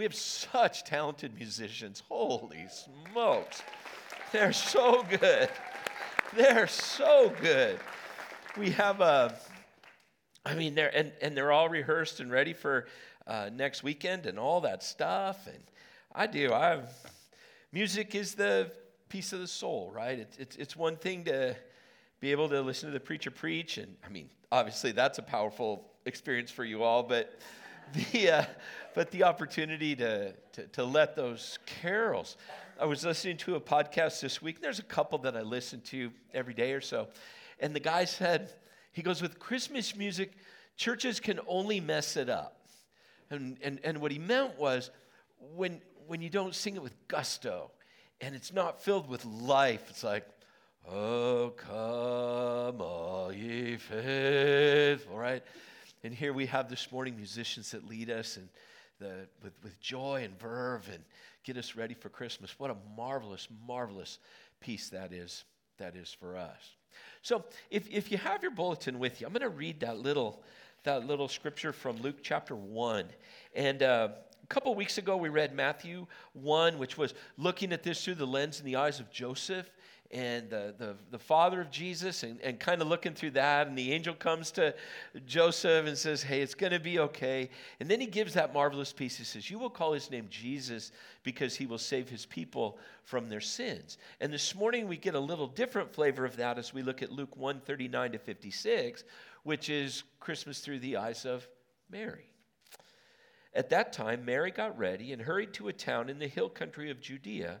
We have such talented musicians. Holy smokes. They're so good. They're so good. We have a, I mean, they're, and, and they're all rehearsed and ready for uh, next weekend and all that stuff. And I do. I music is the piece of the soul, right? It's, it's, it's one thing to be able to listen to the preacher preach. And I mean, obviously, that's a powerful experience for you all, but the, uh, but the opportunity to, to, to let those carols. I was listening to a podcast this week, there's a couple that I listen to every day or so. And the guy said, he goes, with Christmas music, churches can only mess it up. And, and, and what he meant was when, when you don't sing it with gusto and it's not filled with life, it's like, Oh, come, all ye faithful, right? And here we have this morning musicians that lead us and the, with, with joy and verve and get us ready for Christmas. What a marvelous, marvelous piece that is, that is for us. So if, if you have your bulletin with you, I'm going to read that little, that little scripture from Luke chapter 1. And uh, a couple weeks ago, we read Matthew 1, which was looking at this through the lens and the eyes of Joseph and the, the, the father of Jesus and, and kind of looking through that. And the angel comes to Joseph and says, Hey, it's going to be okay. And then he gives that marvelous piece. He says, You will call his name Jesus because he will save his people from their sins. And this morning we get a little different flavor of that as we look at Luke 1 39 to 56, which is Christmas through the eyes of Mary. At that time, Mary got ready and hurried to a town in the hill country of Judea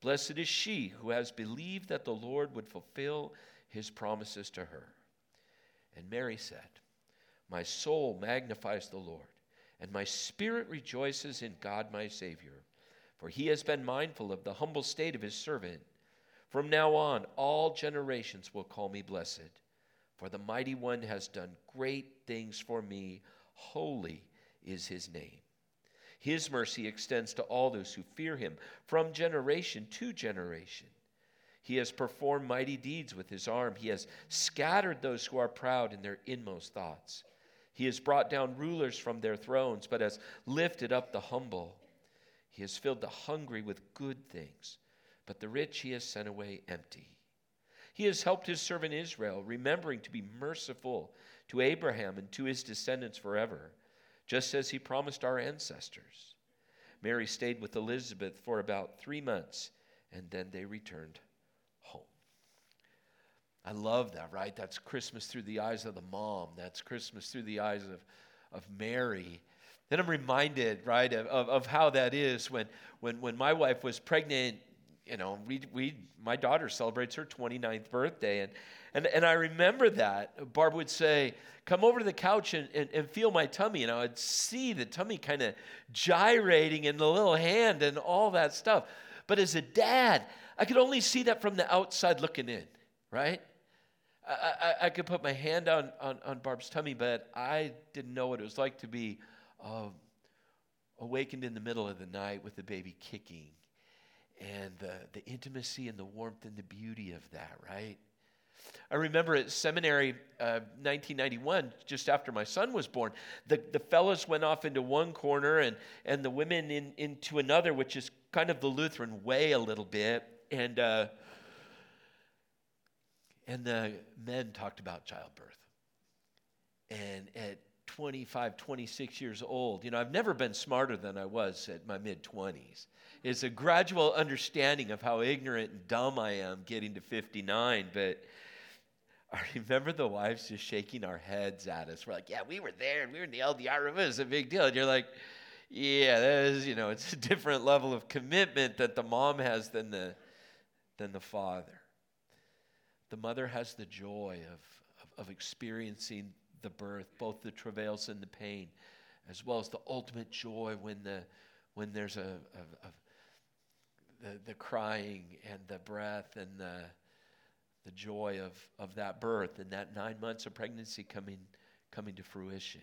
Blessed is she who has believed that the Lord would fulfill his promises to her. And Mary said, My soul magnifies the Lord, and my spirit rejoices in God my Savior, for he has been mindful of the humble state of his servant. From now on, all generations will call me blessed, for the mighty one has done great things for me. Holy is his name. His mercy extends to all those who fear him from generation to generation. He has performed mighty deeds with his arm. He has scattered those who are proud in their inmost thoughts. He has brought down rulers from their thrones, but has lifted up the humble. He has filled the hungry with good things, but the rich he has sent away empty. He has helped his servant Israel, remembering to be merciful to Abraham and to his descendants forever just as he promised our ancestors. Mary stayed with Elizabeth for about three months, and then they returned home. I love that, right? That's Christmas through the eyes of the mom. That's Christmas through the eyes of, of Mary. Then I'm reminded, right, of, of, how that is when, when, when my wife was pregnant. You know, we, we, my daughter celebrates her 29th birthday, and, and, and I remember that. Barb would say, Come over to the couch and, and, and feel my tummy. And I would see the tummy kind of gyrating in the little hand and all that stuff. But as a dad, I could only see that from the outside looking in, right? I, I, I could put my hand on, on, on, Barb's tummy, but I didn't know what it was like to be uh, awakened in the middle of the night with the baby kicking and the, the intimacy and the warmth and the beauty of that, right? I remember at seminary, uh, 1991, just after my son was born, the, the fellows went off into one corner and, and the women in, into another, which is kind of the Lutheran way a little bit. And, uh, and the men talked about childbirth. And at 25, 26 years old, you know, I've never been smarter than I was at my mid 20s. It's a gradual understanding of how ignorant and dumb I am getting to 59, but I remember the wives just shaking our heads at us. We're like, yeah, we were there and we were in the LDR. room. It was a big deal. And you're like, yeah, that is, you know, it's a different level of commitment that the mom has than the, than the father. The mother has the joy of, of, of experiencing the birth, both the travails and the pain, as well as the ultimate joy when, the, when there's a, a, a the, the crying and the breath and the, the joy of, of that birth and that nine months of pregnancy coming, coming to fruition.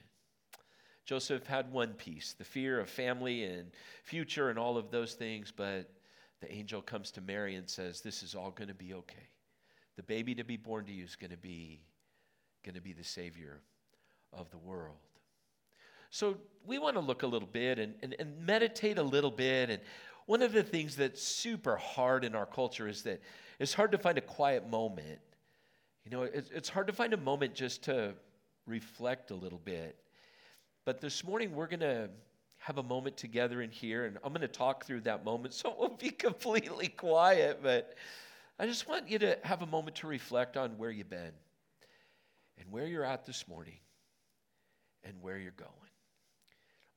Joseph had one piece the fear of family and future and all of those things, but the angel comes to Mary and says, This is all going to be okay. The baby to be born to you is going to be, going to be the Savior of the world. So we want to look a little bit and, and, and meditate a little bit. And one of the things that's super hard in our culture is that it's hard to find a quiet moment. You know, it's, it's hard to find a moment just to reflect a little bit. But this morning, we're going to have a moment together in here, and I'm going to talk through that moment. So it won't be completely quiet, but I just want you to have a moment to reflect on where you've been and where you're at this morning and where you're going.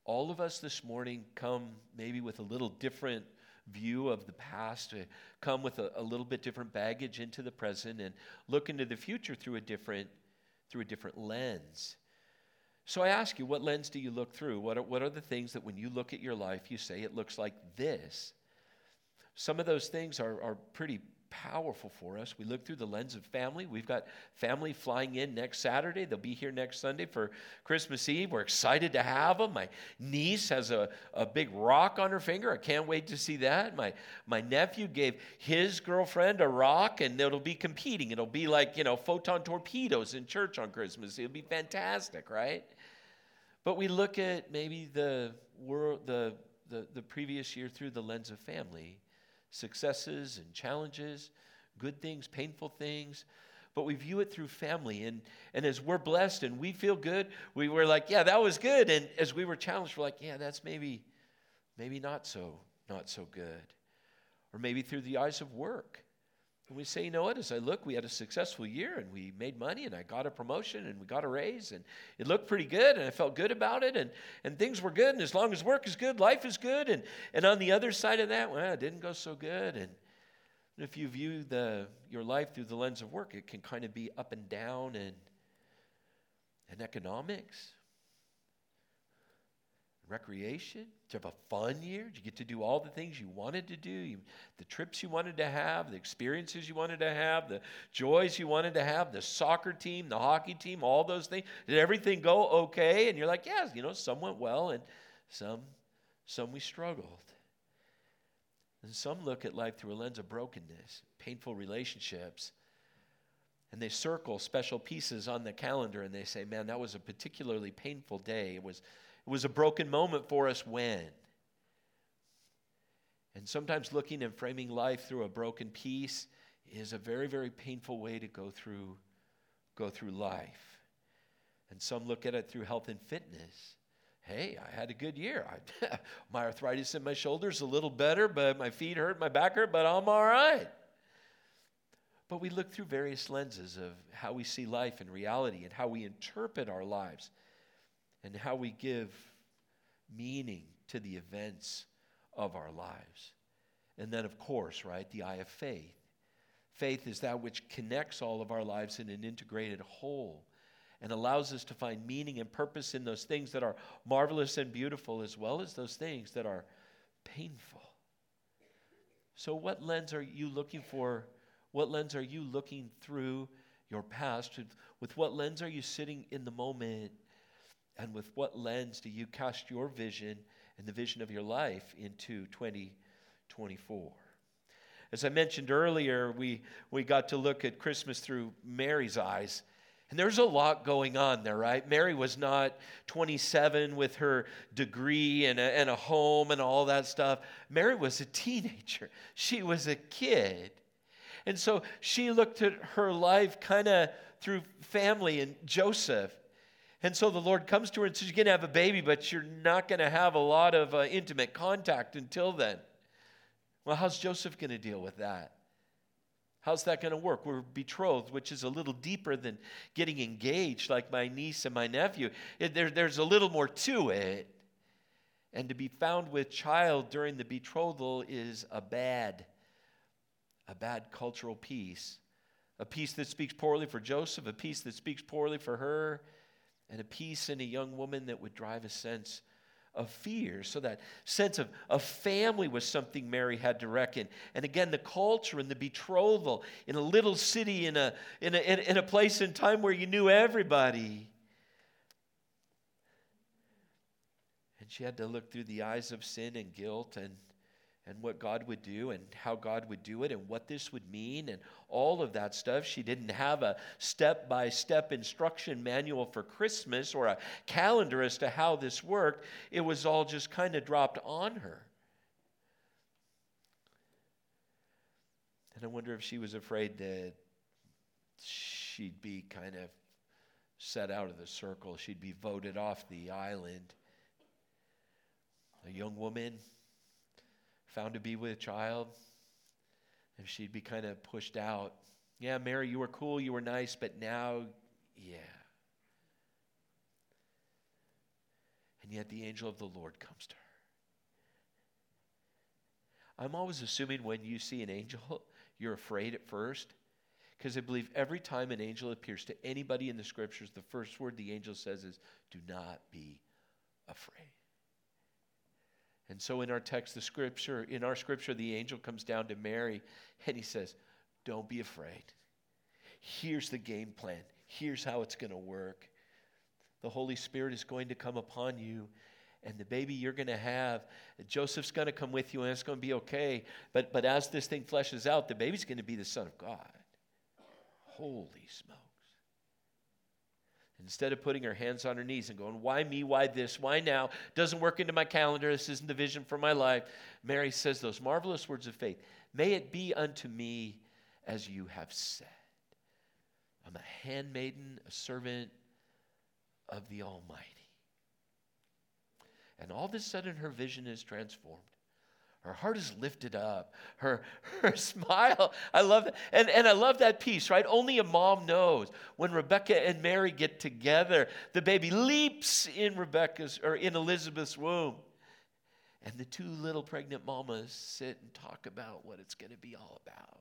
All of us this morning come maybe with a little different view of the past, to come with a, a, little bit different baggage into the present, and look into the future through a different, through a different lens. So I ask you, what lens do you look through? What are, what are the things that when you look at your life, you say it looks like this? Some of those things are, are pretty powerful for us. We look through the lens of family. We've got family flying in next Saturday. They'll be here next Sunday for Christmas Eve. We're excited to have them. My niece has a, a big rock on her finger. I can't wait to see that. My, my nephew gave his girlfriend a rock, and it'll be competing. It'll be like, you know, photon torpedoes in church on Christmas. It'll be fantastic, right? But we look at maybe the world, the, the, the previous year through the lens of family successes and challenges, good things, painful things. But we view it through family. And, and as we're blessed and we feel good, we were like, yeah, that was good. And as we were challenged, we're like, yeah, that's maybe, maybe not so, not so good. Or maybe through the eyes of work. And we say, you know what, as I look, we had a successful year and we made money and I got a promotion and we got a raise and it looked pretty good and I felt good about it and, and things were good. And as long as work is good, life is good. And, and on the other side of that, well, it didn't go so good. And if you view the, your life through the lens of work, it can kind of be up and down and, and economics recreation? Did you have a fun year? Did you get to do all the things you wanted to do? You, the trips you wanted to have, the experiences you wanted to have, the joys you wanted to have, the soccer team, the hockey team, all those things? Did everything go okay? And you're like, yeah, you know, some went well and some, some we struggled. And some look at life through a lens of brokenness, painful relationships, and they circle special pieces on the calendar and they say, man, that was a particularly painful day. It was it was a broken moment for us when. And sometimes looking and framing life through a broken piece is a very, very painful way to go through, go through life. And some look at it through health and fitness. Hey, I had a good year. I, my arthritis in my shoulders a little better, but my feet hurt, my back hurt, but I'm all right. But we look through various lenses of how we see life and reality and how we interpret our lives and how we give meaning to the events of our lives. And then, of course, right, the eye of faith. Faith is that which connects all of our lives in an integrated whole and allows us to find meaning and purpose in those things that are marvelous and beautiful, as well as those things that are painful. So, what lens are you looking for? What lens are you looking through your past? With what lens are you sitting in the moment and with what lens do you cast your vision and the vision of your life into 2024? As I mentioned earlier, we, we got to look at Christmas through Mary's eyes. And there's a lot going on there, right? Mary was not 27 with her degree and a, and a home and all that stuff. Mary was a teenager, she was a kid. And so she looked at her life kind of through family and Joseph. And so the Lord comes to her and says, You're going to have a baby, but you're not going to have a lot of uh, intimate contact until then. Well, how's Joseph going to deal with that? How's that going to work? We're betrothed, which is a little deeper than getting engaged, like my niece and my nephew. It, there, there's a little more to it. And to be found with child during the betrothal is a bad, a bad cultural piece. A piece that speaks poorly for Joseph, a piece that speaks poorly for her, and a piece in a young woman that would drive a sense of fear. So that sense of, of family was something Mary had to reckon. And again, the culture and the betrothal in a little city, in a, in a, in a place in time where you knew everybody. And she had to look through the eyes of sin and guilt and and what God would do and how God would do it and what this would mean and all of that stuff. She didn't have a step by step instruction manual for Christmas or a calendar as to how this worked. It was all just kind of dropped on her. And I wonder if she was afraid that she'd be kind of set out of the circle, she'd be voted off the island. A young woman found to be with a child, and she'd be kind of pushed out. Yeah, Mary, you were cool, you were nice, but now, yeah. And yet the angel of the Lord comes to her. I'm always assuming when you see an angel, you're afraid at first. Because I believe every time an angel appears to anybody in the scriptures, the first word the angel says is, Do not be afraid. And so in our text, the scripture, in our scripture, the angel comes down to Mary and he says, Don't be afraid. Here's the game plan. Here's how it's going to work. The Holy Spirit is going to come upon you, and the baby you're going to have, Joseph's going to come with you, and it's going to be okay. But, but as this thing fleshes out, the baby's going to be the Son of God. Holy smoke. Instead of putting her hands on her knees and going, Why me? Why this? Why now? Doesn't work into my calendar. This isn't the vision for my life. Mary says those marvelous words of faith May it be unto me as you have said. I'm a handmaiden, a servant of the Almighty. And all of a sudden, her vision is transformed. Her heart is lifted up. Her, her smile, I love that. And, and I love that piece, right? Only a mom knows. When Rebecca and Mary get together, the baby leaps in Rebecca's or in Elizabeth's womb. And the two little pregnant mamas sit and talk about what it's going to be all about.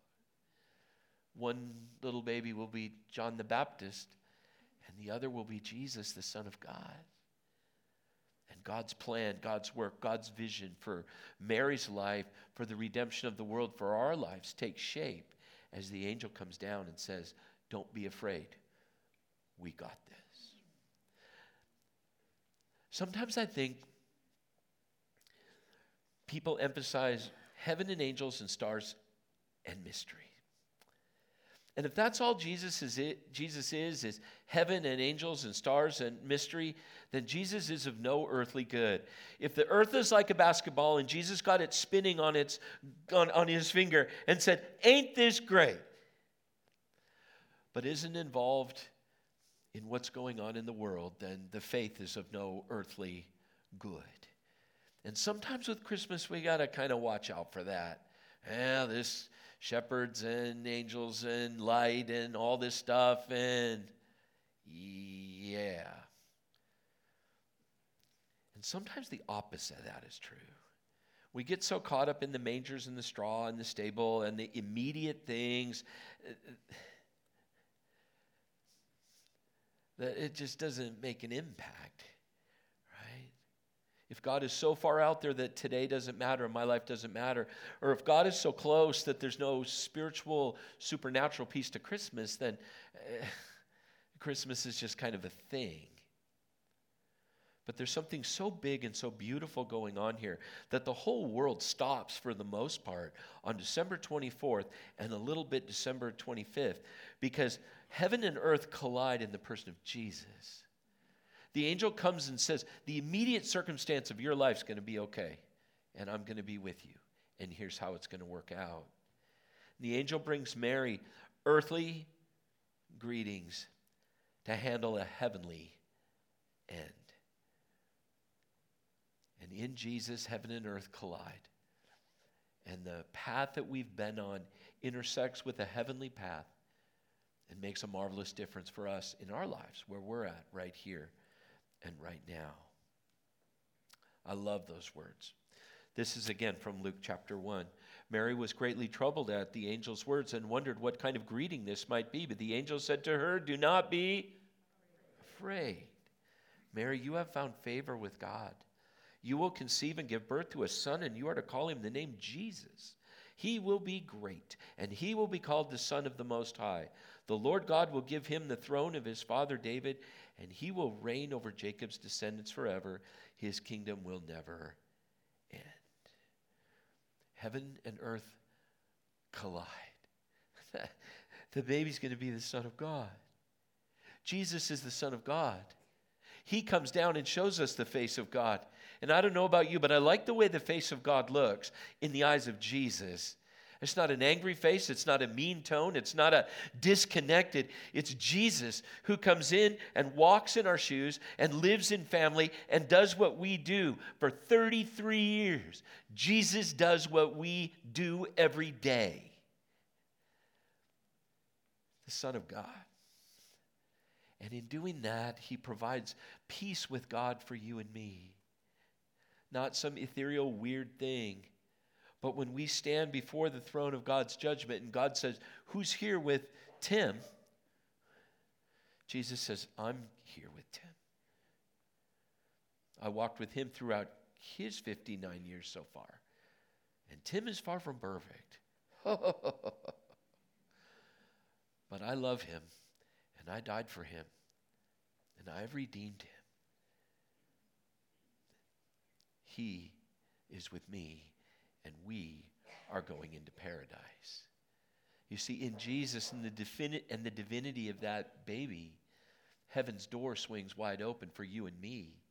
One little baby will be John the Baptist, and the other will be Jesus, the Son of God. God's plan, God's work, God's vision for Mary's life, for the redemption of the world, for our lives takes shape as the angel comes down and says, Don't be afraid. We got this. Sometimes I think people emphasize heaven and angels and stars and mystery. And if that's all Jesus is, it, Jesus is, is heaven and angels and stars and mystery, then Jesus is of no earthly good. If the earth is like a basketball and Jesus got it spinning on, its, on, on his finger and said, Ain't this great? But isn't involved in what's going on in the world, then the faith is of no earthly good. And sometimes with Christmas, we got to kind of watch out for that. Yeah, this shepherds and angels and light and all this stuff. And yeah. And sometimes the opposite of that is true. We get so caught up in the mangers and the straw and the stable and the immediate things that it just doesn't make an impact. If God is so far out there that today doesn't matter and my life doesn't matter, or if God is so close that there's no spiritual, supernatural piece to Christmas, then eh, Christmas is just kind of a thing. But there's something so big and so beautiful going on here that the whole world stops for the most part on December 24th and a little bit December 25th because heaven and earth collide in the person of Jesus. The angel comes and says, The immediate circumstance of your life is going to be okay, and I'm going to be with you. And here's how it's going to work out. The angel brings Mary earthly greetings to handle a heavenly end. And in Jesus, heaven and earth collide. And the path that we've been on intersects with a heavenly path and makes a marvelous difference for us in our lives where we're at right here and right now. I love those words. This is again from Luke chapter 1. Mary was greatly troubled at the angel's words and wondered what kind of greeting this might be. But the angel said to her, Do not be afraid. Mary, you have found favor with God. You will conceive and give birth to a son, and you are to call him the name Jesus. He will be great, and he will be called the Son of the Most High. The Lord God will give him the throne of his father David, and he will reign over Jacob's descendants forever. His kingdom will never end. Heaven and earth collide. the baby's going to be the Son of God. Jesus is the Son of God. He comes down and shows us the face of God. And I don't know about you, but I like the way the face of God looks in the eyes of Jesus. It's not an angry face. It's not a mean tone. It's not a disconnected. It's Jesus who comes in and walks in our shoes and lives in family and does what we do for 33 years. Jesus does what we do every day. The Son of God. And in doing that, he provides peace with God for you and me not some ethereal, weird thing. But when we stand before the throne of God's judgment and God says, Who's here with Tim? Jesus says, I'm here with Tim. I walked with him throughout his 59 years so far. And Tim is far from perfect. but I love him, and I died for him, and I have redeemed him. He is with me, and we are going into paradise. You see, in Jesus and the, and the divinity of that baby, heaven's door swings wide open for you and me.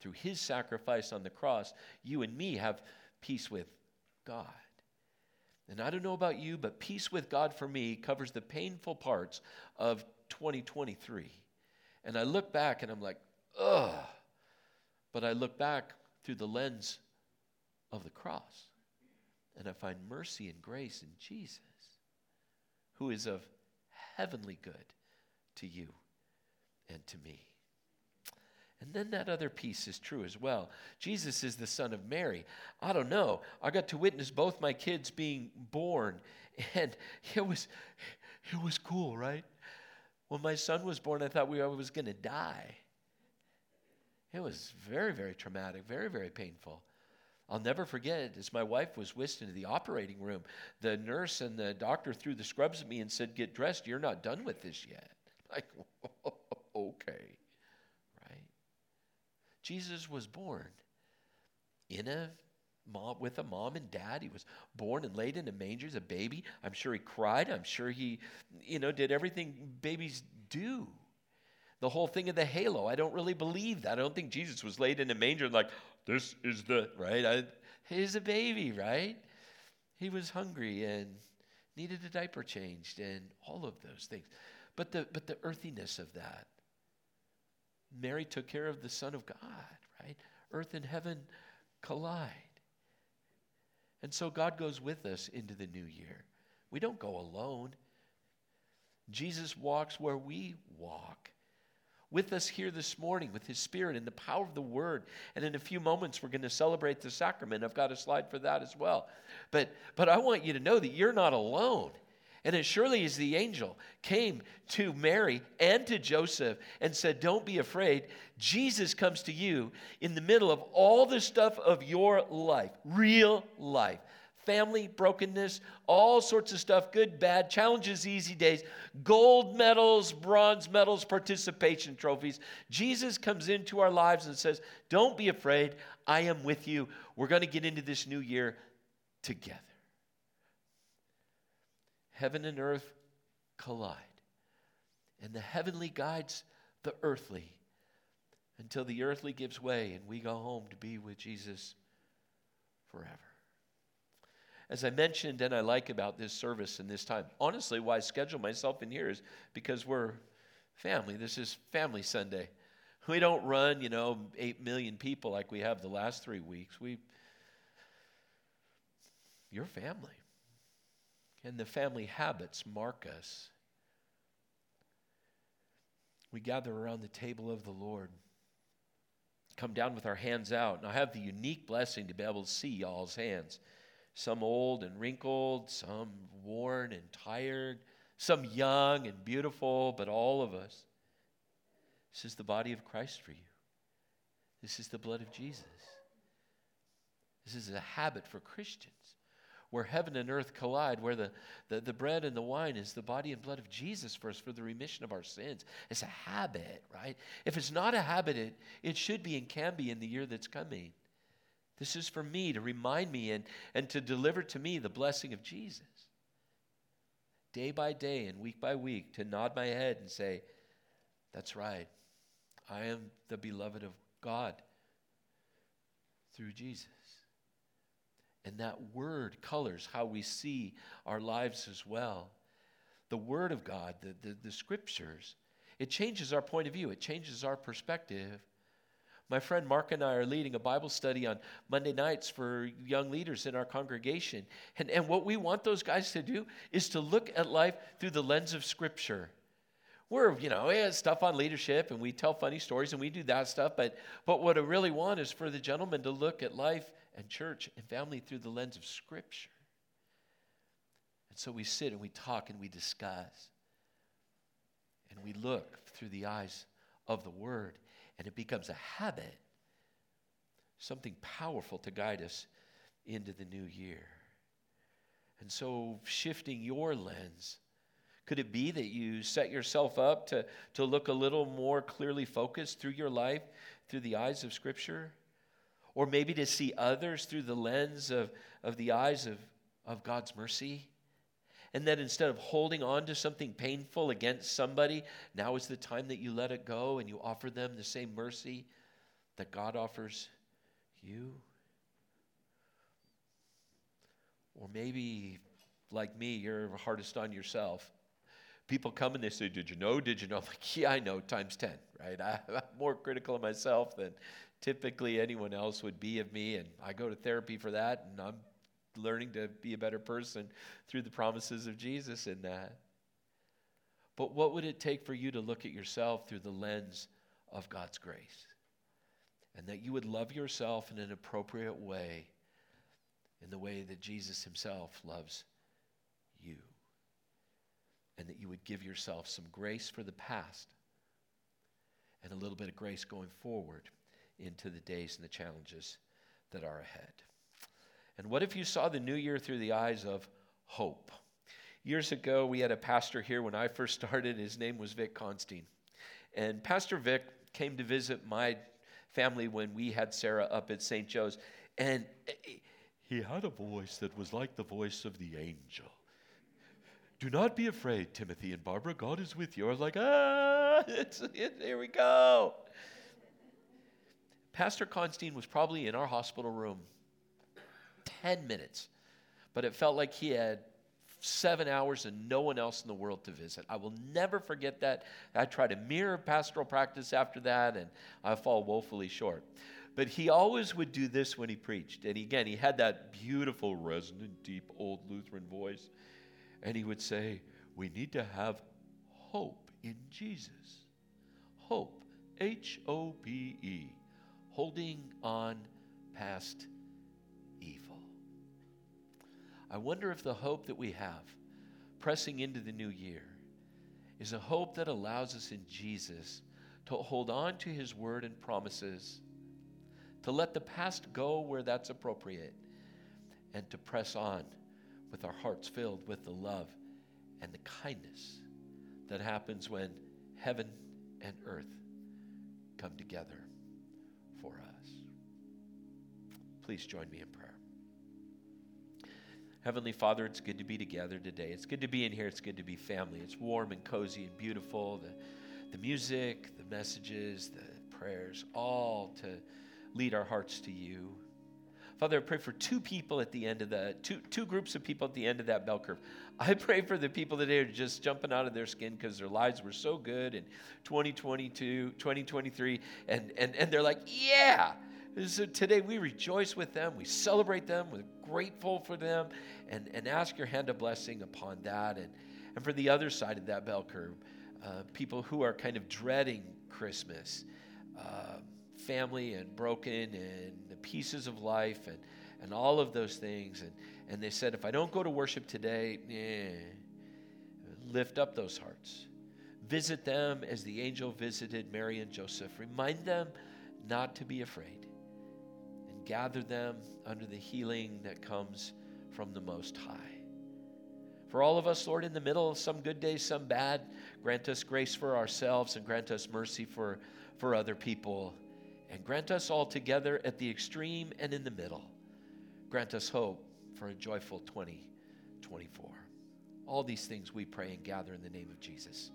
Through his sacrifice on the cross, you and me have peace with God. And I don't know about you, but peace with God for me covers the painful parts of 2023. And I look back and I'm like, ugh. But I look back through the lens of the cross. And I find mercy and grace in Jesus, who is of heavenly good to you and to me. And then that other piece is true as well. Jesus is the son of Mary. I don't know. I got to witness both my kids being born, and it was, it was cool, right? When my son was born, I thought we, I was going to die. It was very, very traumatic, very, very painful. I'll never forget it as my wife was whisked into the operating room, the nurse and the doctor threw the scrubs at me and said, Get dressed, you're not done with this yet. Like, okay, right? Jesus was born in a mom with a mom and dad. He was born and laid in a manger as a baby. I'm sure he cried. I'm sure he, you know, did everything babies do the whole thing of the halo. I don't really believe that. I don't think Jesus was laid in a manger and like, this is the, right? I, he's a baby, right? He was hungry and needed a diaper changed and all of those things. But the, but the earthiness of that. Mary took care of the Son of God, right? Earth and heaven collide. And so God goes with us into the new year. We don't go alone. Jesus walks where we walk with us here this morning with his spirit and the power of the word. And in a few moments, we're going to celebrate the sacrament. I've got a slide for that as well. But, but I want you to know that you're not alone. And as surely as the angel came to Mary and to Joseph and said, Don't be afraid, Jesus comes to you in the middle of all the stuff of your life, real life family brokenness, all sorts of stuff, good, bad, challenges, easy days, gold medals, bronze medals, participation trophies. Jesus comes into our lives and says, Don't be afraid. I am with you. We're going to get into this new year together. Heaven and earth collide, and the heavenly guides the earthly until the earthly gives way and we go home to be with Jesus forever. As I mentioned and I like about this service and this time, honestly, why I schedule myself in here is because we're family. This is Family Sunday. We don't run, you know, 8 million people like we have the last three weeks. We, you're family. And the family habits mark us. We gather around the table of the Lord, come down with our hands out. And I have the unique blessing to be able to see y'all's hands some old and wrinkled, some worn and tired, some young and beautiful, but all of us. This is the body of Christ for you. This is the blood of Jesus. This is a habit for Christians where heaven and earth collide, where the, the, the bread and the wine is the body and blood of Jesus for us for the remission of our sins. It's a habit, right? If it's not a habit, it, it should be and can be in the year that's coming. This is for me to remind me and, and to deliver to me the blessing of Jesus. Day by day and week by week, to nod my head and say, That's right. I am the beloved of God through Jesus. And that word colors how we see our lives as well. The word of God, the, the, the scriptures, it changes our point of view, it changes our perspective. My friend Mark and I are leading a Bible study on Monday nights for young leaders in our congregation. And, and what we want those guys to do is to look at life through the lens of Scripture. We're, you know, have stuff on leadership and we tell funny stories and we do that stuff, but, but what I really want is for the gentleman to look at life and church and family through the lens of Scripture. And so we sit and we talk and we discuss. And we look through the eyes of the Word, and it becomes a habit, something powerful to guide us into the new year. And so, shifting your lens, could it be that you set yourself up to, to look a little more clearly focused through your life through the eyes of Scripture? Or maybe to see others through the lens of, of the eyes of, of God's mercy. And that instead of holding on to something painful against somebody, now is the time that you let it go and you offer them the same mercy that God offers you. Or maybe, like me, you're hardest on yourself. People come and they say, Did you know? Did you know? I'm like, Yeah, I know, times 10, right? I, am more critical of myself than, typically anyone else would be of me. And I go to therapy for that, and I'm learning to be a better person through the promises of Jesus in that. But what would it take for you to look at yourself through the lens of God's grace? And that you would love yourself in an appropriate way, in the way that Jesus himself loves you. And that you would give yourself some grace for the past and a little bit of grace going forward into the days and the challenges that are ahead. And what if you saw the new year through the eyes of hope? Years ago, we had a pastor here when I first started. His name was Vic Constein. And Pastor Vic came to visit my family when we had Sarah up at St. Joe's. And he had a voice that was like the voice of the angel. Do not be afraid, Timothy and Barbara. God is with you. I was like, ah, it's, it, here we go. Pastor Constein was probably in our hospital room 10 minutes, but it felt like he had seven hours and no one else in the world to visit. I will never forget that. I try to mirror pastoral practice after that, and I fall woefully short. But he always would do this when he preached. And again, he had that beautiful, resonant, deep, old Lutheran voice. And he would say, We need to have hope in Jesus. Hope. H O P E holding on past I wonder if the hope that we have pressing into the new year is a hope that allows us in Jesus to hold on to his word and promises, to let the past go where that's appropriate, and to press on with our hearts filled with the love and the kindness that happens when heaven and earth come together for us. Please join me in prayer. Heavenly Father, it's good to be together today. It's good to be in here. It's good to be family. It's warm and cozy and beautiful. The, the music, the messages, the prayers, all to lead our hearts to you. Father, I pray for two people at the end of the two two groups of people at the end of that bell curve. I pray for the people that are just jumping out of their skin because their lives were so good in 2022, 2023, and and and they're like, yeah. So today we rejoice with them, we celebrate them, we're grateful for them, and, and ask your hand a blessing upon that. And, and for the other side of that bell curve, uh, people who are kind of dreading Christmas, uh, family and broken and the pieces of life and, and all of those things. And, and they said, if I don't go to worship today, eh, lift up those hearts. Visit them as the angel visited Mary and Joseph. Remind them not to be afraid gather them under the healing that comes from the Most High. For all of us, Lord, in the middle, some good days, some bad, grant us grace for ourselves and grant us mercy for, for other people. And grant us all together at the extreme and in the middle. Grant us hope for a joyful 2024. All these things we pray and gather in the name of Jesus.